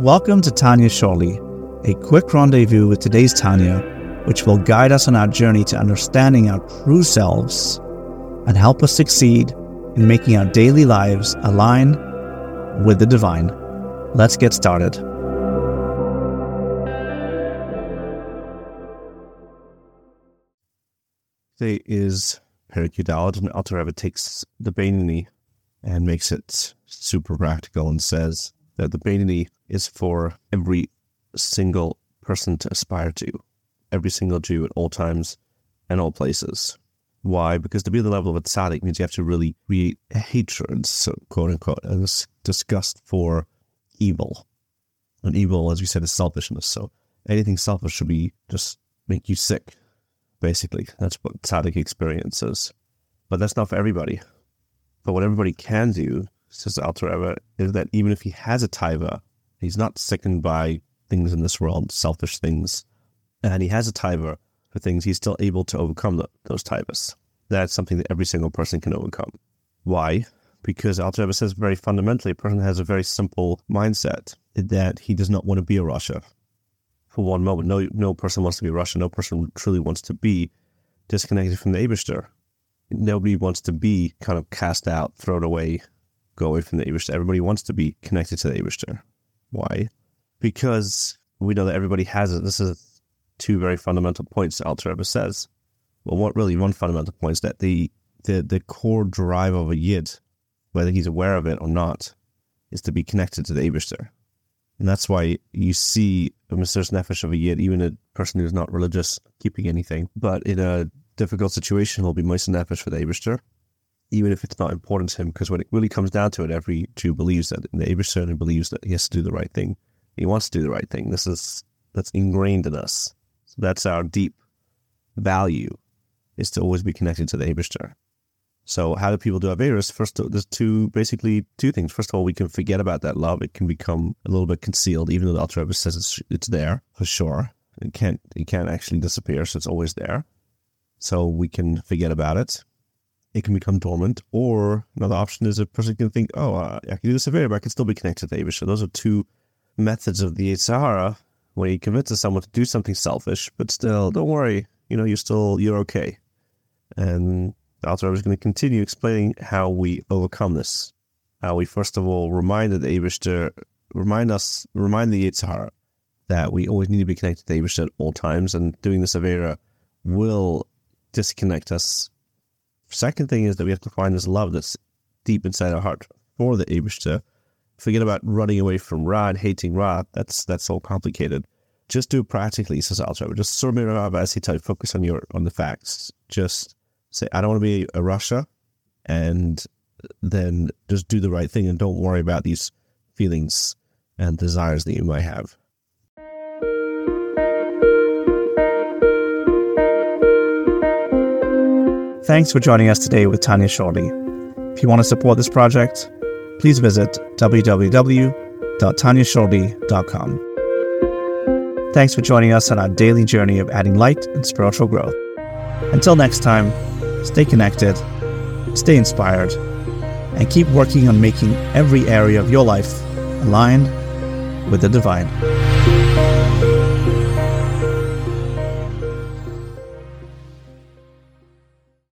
Welcome to Tanya Shorty, a quick rendezvous with today's Tanya, which will guide us on our journey to understanding our true selves and help us succeed in making our daily lives align with the divine. Let's get started. Today is Perikudalid, and Alter takes the Beinoni and makes it super practical and says that the Beinoni is for every single person to aspire to, every single Jew at all times and all places. Why? Because to be at the level of a tzaddik means you have to really create hatred, so quote unquote, and disgust for evil. And evil, as we said, is selfishness. So anything selfish should be just make you sick. Basically, that's what tzaddik experiences. But that's not for everybody. But what everybody can do, says Alter Rebbe, is that even if he has a taiva, he's not sickened by things in this world, selfish things, and he has a taiva for things, he's still able to overcome the, those taivas. That's something that every single person can overcome. Why? Because Alter Rebbe says very fundamentally, a person has a very simple mindset that he does not want to be a rasha. For one moment, no, no person wants to be a rasha. No person truly wants to be disconnected from the Abishter nobody wants to be kind of cast out, thrown away, go away from the Abishter. Everybody wants to be connected to the Abishter. Why? Because we know that everybody has it. This is two very fundamental points Alter Rebbe says. Well, what really one fundamental point is that the, the, the core drive of a Yid, whether he's aware of it or not, is to be connected to the Abishter. And that's why you see a Mesiras Nefesh of a Yid, even a person who's not religious, keeping anything, but in a difficult situation will be Moser Nefesh for the Abishter, even if it's not important to him, because when it really comes down to it, every Jew believes that, the Abishter believes that he has to do the right thing. He wants to do the right thing. This is that's ingrained in us. So that's our deep value, is to always be connected to the Abishter. So how do people do Averis? First, there's two, basically two things. First of all, we can forget about that love. It can become a little bit concealed, even though the Alter Rebbe says it's, it's there for sure. It can't, it can't actually disappear, so it's always there so we can forget about it. It can become dormant, or another option is a person can think, oh, uh, I can do this Avera, but I can still be connected to Abishter. Those are two methods of the Yetzer Hara where he convinces someone to do something selfish, but still, don't worry, you know, you're still, you're okay. And the author is going to continue explaining how we overcome this. How we, first of all, remind the Avish remind us, remind the Yetzer Hara that we always need to be connected to Avish at all times, and doing this Avera will disconnect us. Second thing is that we have to find this love that's deep inside our heart for the Abishter. Forget about running away from Ra and hating Ra. That's that's all complicated. Just do it practically, says Rebbe. Just sort of as he tells focus on your on the facts. Just say, I don't want to be a rasha and then just do the right thing and don't worry about these feelings and desires that you might have. Thanks for joining us today with Tanya Shorty. If you want to support this project, please visit www.tanyashorty.com. Thanks for joining us on our daily journey of adding light and spiritual growth. Until next time, stay connected, stay inspired, and keep working on making every area of your life aligned with the divine.